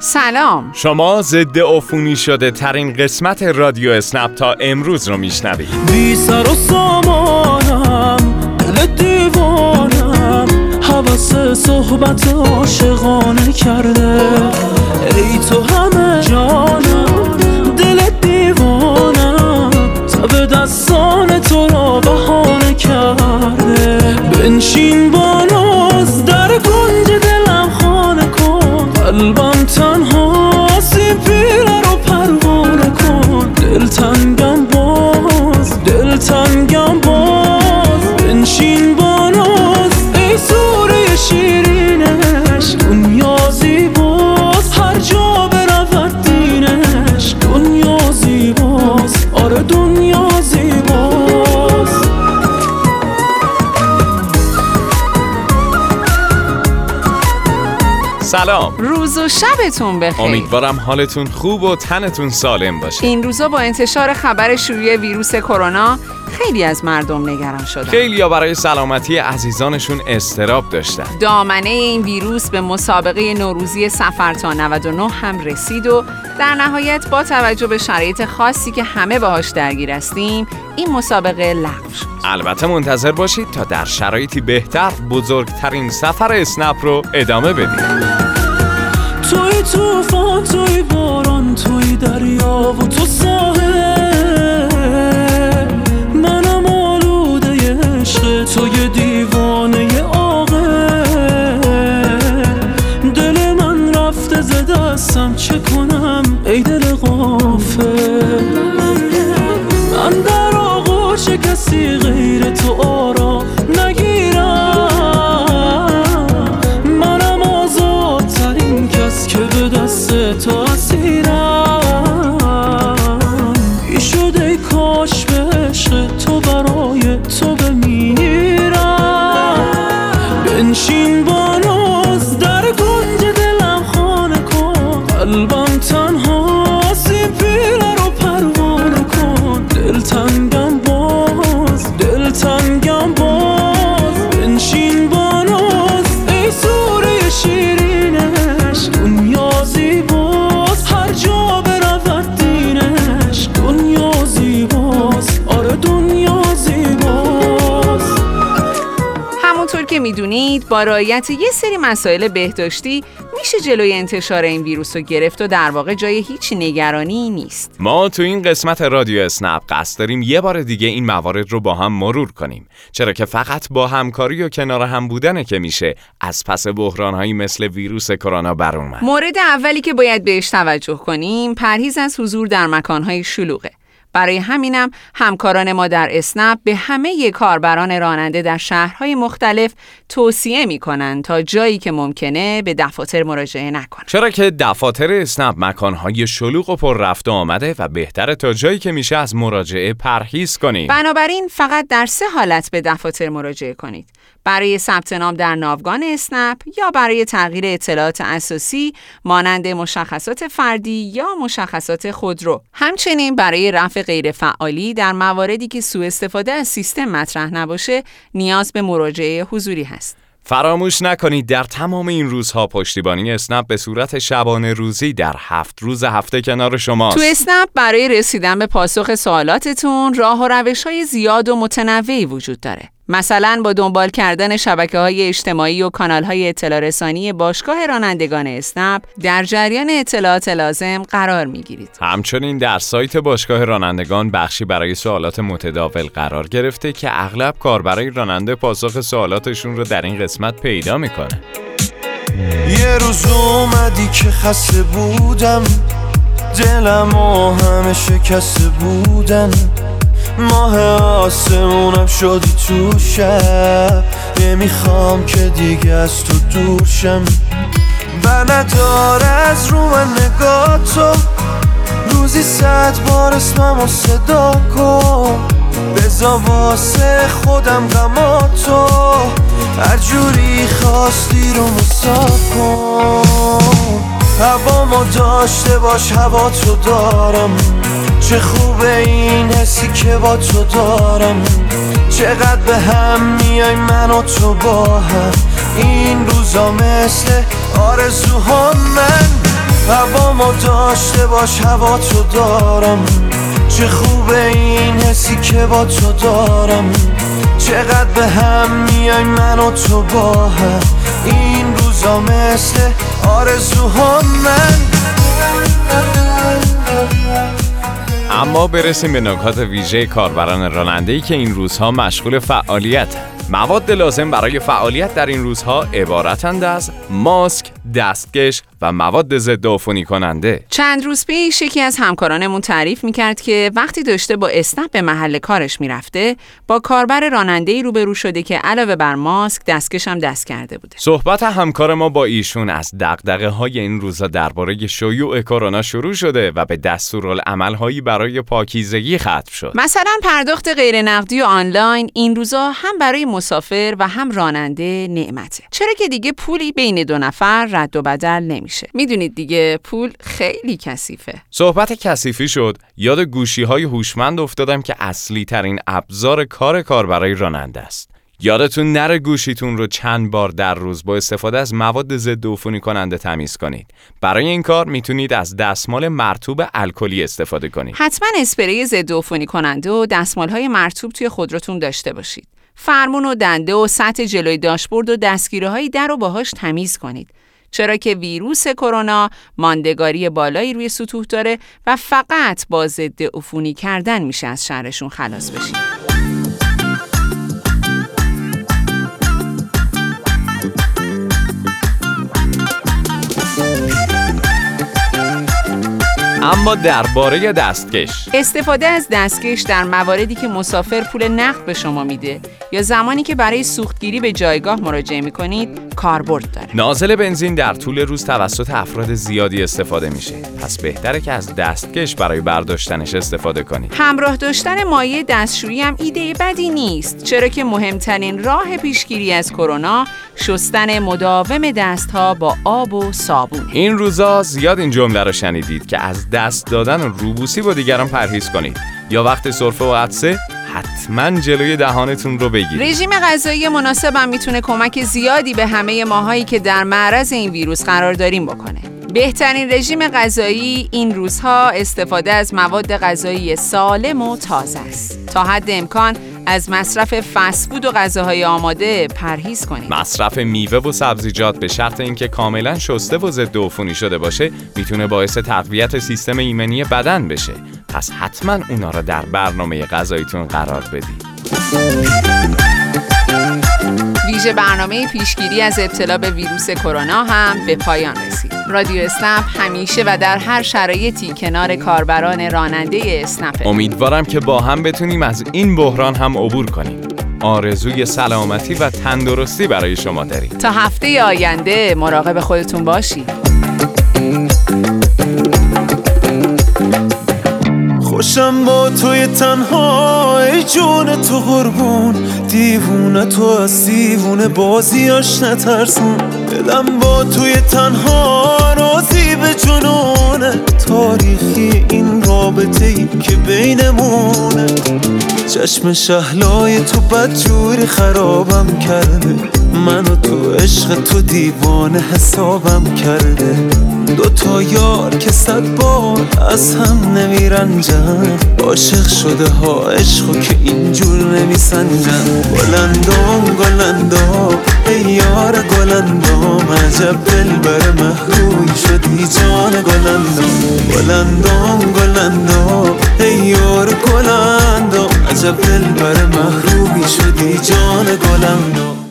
سلام. شما ضد عفونی شده ترین قسمت رادیو اسنپ تا امروز رو میشنوید. بی سر و سامانم دل دیوانم حوث صحبت عاشقانه کرده. ای تو همه کن دل سلام. روز و شبتون بخیر. امیدوارم حالتون خوب و تنتون سالم باشه. این روزا با انتشار خبر شیوع ویروس کرونا خیلی از مردم نگران شدن. خیلی برای سلامتی عزیزانشون استراب داشتن. دامنه این ویروس به مسابقه نوروزی سفر تا 99 هم رسید و در نهایت با توجه به شرایط خاصی که همه باهاش درگیر هستیم این مسابقه لغو شد. البته منتظر باشید تا در شرایطی بهتر بزرگترین سفر اسنپ رو ادامه بدیم. توفان توی باران توی دریا و تو ساحل. منم آلوده عشق توی دیوانه عاقل. دل من رفته ز دستم چه کنم؟ ای دل غافل. من در آغوش کسی غیر تو آرام تو می‌دونید با رعایت یه سری مسائل بهداشتی میشه جلوی انتشار این ویروس رو گرفت و در واقع جای هیچ نگرانی نیست. ما تو این قسمت رادیو اسنپ قصد داریم یه بار دیگه این موارد رو با هم مرور کنیم. چرا که فقط با همکاری و کنار هم بودنه که میشه از پس بحرانهایی مثل ویروس کرونا بر اومد. مورد اولی که باید بهش توجه کنیم پرهیز از حضور در مکانهای شلوغه. برای همینم همکاران ما در اسنپ به همه کاربران راننده در شهرهای مختلف توصیه می‌کنن تا جایی که ممکنه به دفاتر مراجعه نکنن چرا که دفاتر اسنپ مکانهای شلوغ و پر رفت و آمده و بهتره تا جایی که میشه از مراجعه پرهیز کنید. بنابراین فقط در سه حالت به دفاتر مراجعه کنید. برای ثبت نام در ناوگان اسنپ یا برای تغییر اطلاعات اساسی مانند مشخصات فردی یا مشخصات خودرو. همچنین برای رفع غیرفعالی در مواردی که سوء استفاده از سیستم مطرح نباشه نیاز به مراجعه حضوری هست. فراموش نکنید در تمام این روزها پشتیبانی اسنپ به صورت شبانه روزی در هفت روز هفته کنار شماست. تو اسنپ برای رسیدن به پاسخ سوالاتتون راه و روش های زیاد و متنوعی وجود داره. مثلا با دنبال کردن شبکه های اجتماعی و کانال های اطلاع رسانی باشگاه رانندگان اسنپ در جریان اطلاعات لازم قرار می گیرید. همچنین در سایت باشگاه رانندگان بخشی برای سوالات متداول قرار گرفته که اغلب کاربرای راننده پاسخ سوالاتشون رو در این قسمت پیدا می‌کنه. یه روز اومدی که خسته بودم دلم و همه شکسته بودن ماه آسمونم شدی تو شب. نمی‌خوام که دیگه از تو دور شم. و نداره از رو من نگاه تو. روزی صد بار اسمم و صدا کن. بزا واسه خودم غما تو. هر جوری خواستی رو مساف کن. هوا داشته باش هوا تو دارم. چه خوبه این حسی که با تو دارم؟ چقدر به هم میای من و تو با هم؟ این روزا مثل آرزوها من. منو داشته باش هوا تو دارم. چه خوبه این حسی که با تو دارم؟ چقدر به هم میای من و تو با هم؟ این روزا مثل آرزوها من. اما برسیم به نکات ویژه کاربران راننده‌ای که این روزها مشغول فعالیت مواد لازم برای فعالیت در این روزها عبارتند از ماسک، دستکش و مواد ضد عفونی کننده. چند روز پیش یکی از همکارانمون تعریف می‌کرد که وقتی داشته با اسنپ به محل کارش می‌رفته با کاربر راننده ای روبرو شده که علاوه بر ماسک دستکش هم دست کرده بوده. صحبت همکار ما با ایشون از دغدغه های این روزا درباره شیوع کرونا شروع شده و به دستورالعمل هایی برای پاکیزگی ختم شد. مثلا پرداخت غیر نقدی و آنلاین این روزا هم برای مسافر و هم راننده نعمته. چرا که دیگه پولی بین دو نفر رد و بدل نمیشه. می‌دونید دیگه پول خیلی کثیفه. صحبت کثیفی شد یاد گوشی های هوشمند افتادم که اصلی ترین ابزار کار کاربرای راننده است. یادتون نره گوشیتون رو چند بار در روز با استفاده از مواد ضد عفونی کننده تمیز کنید. برای این کار می‌تونید از دستمال مرتوب الکلی استفاده کنید. حتما اسپری ضد عفونی کننده و دستمال های مرتوب توی خودروتون داشته باشید. فرمون و دنده و سطح جلوی داشبورد و دستگیره های در رو باهاش تمیز کنید. چرا که ویروس کرونا ماندگاری بالایی روی سطوح داره و فقط با ضد عفونی کردن میشه از شرشون خلاص بشید. اما درباره دستکش. استفاده از دستکش در مواردی که مسافر پول نقد به شما میده یا زمانی که برای سوختگیری به جایگاه مراجعه می‌کنید کاربرد داره. نازل بنزین در طول روز توسط افراد زیادی استفاده میشه. پس بهتره که از دستکش برای برداشتنش استفاده کنید. همراه داشتن مایع دستشویی هم ایده بدی نیست چرا که مهمترین راه پیشگیری از کرونا شستن مداوم دستها با آب و صابون. این روزا زیاد این جمله رو شنیدید که از دست دادن و روبوسی با دیگران پرهیز کنید. یا وقت سرفه و عطسه حتما جلوی دهانتون رو بگیرید. رژیم غذایی مناسب هم می‌تونه کمک زیادی به همه ماهایی که در معرض این ویروس قرار داریم بکنه. بهترین رژیم غذایی این روزها استفاده از مواد غذایی سالم و تازه است. تا حد امکان از مصرف فسفود و غذاهای آماده پرهیز کنید. مصرف میوه و سبزیجات به شرط اینکه کاملا شسته و ضد عفونی شده باشه می‌تونه باعث تقویت سیستم ایمنی بدن بشه. پس حتما اونا را در برنامه غذاییتون قرار بدید. ویژه برنامه پیشگیری از ابتلا به ویروس کرونا هم به پایان رسید. رادیو اسنپ همیشه و در هر شرایطی کنار کاربران راننده اسنپ. امیدوارم که با هم بتونیم از این بحران هم عبور کنیم. آرزوی سلامتی و تندرستی برای شما داریم. تا هفته آینده مراقب خودتون باشید. خوشم با توی تنها ای جون تو قربون. دیوونه تو از دیوونه بازیاش نترسون. دلم با توی تنها رازی به جنونه تاریخی این رابطه ای که بینمونه. چشم شهلای تو بدجوری خرابم کرده. منو تو عشق تو دیوانه حسابم کرده. دو تا یار که صد بار از هم نمیرنجن عاشق شده ها عشقو که اینجور نمیسنجن. گلندام گلندام بلندم عجب دلبر محروی شدی جان گلندم بلندم گلندم ای یار گلندم عجب دلبر محروی شدی جان گلندم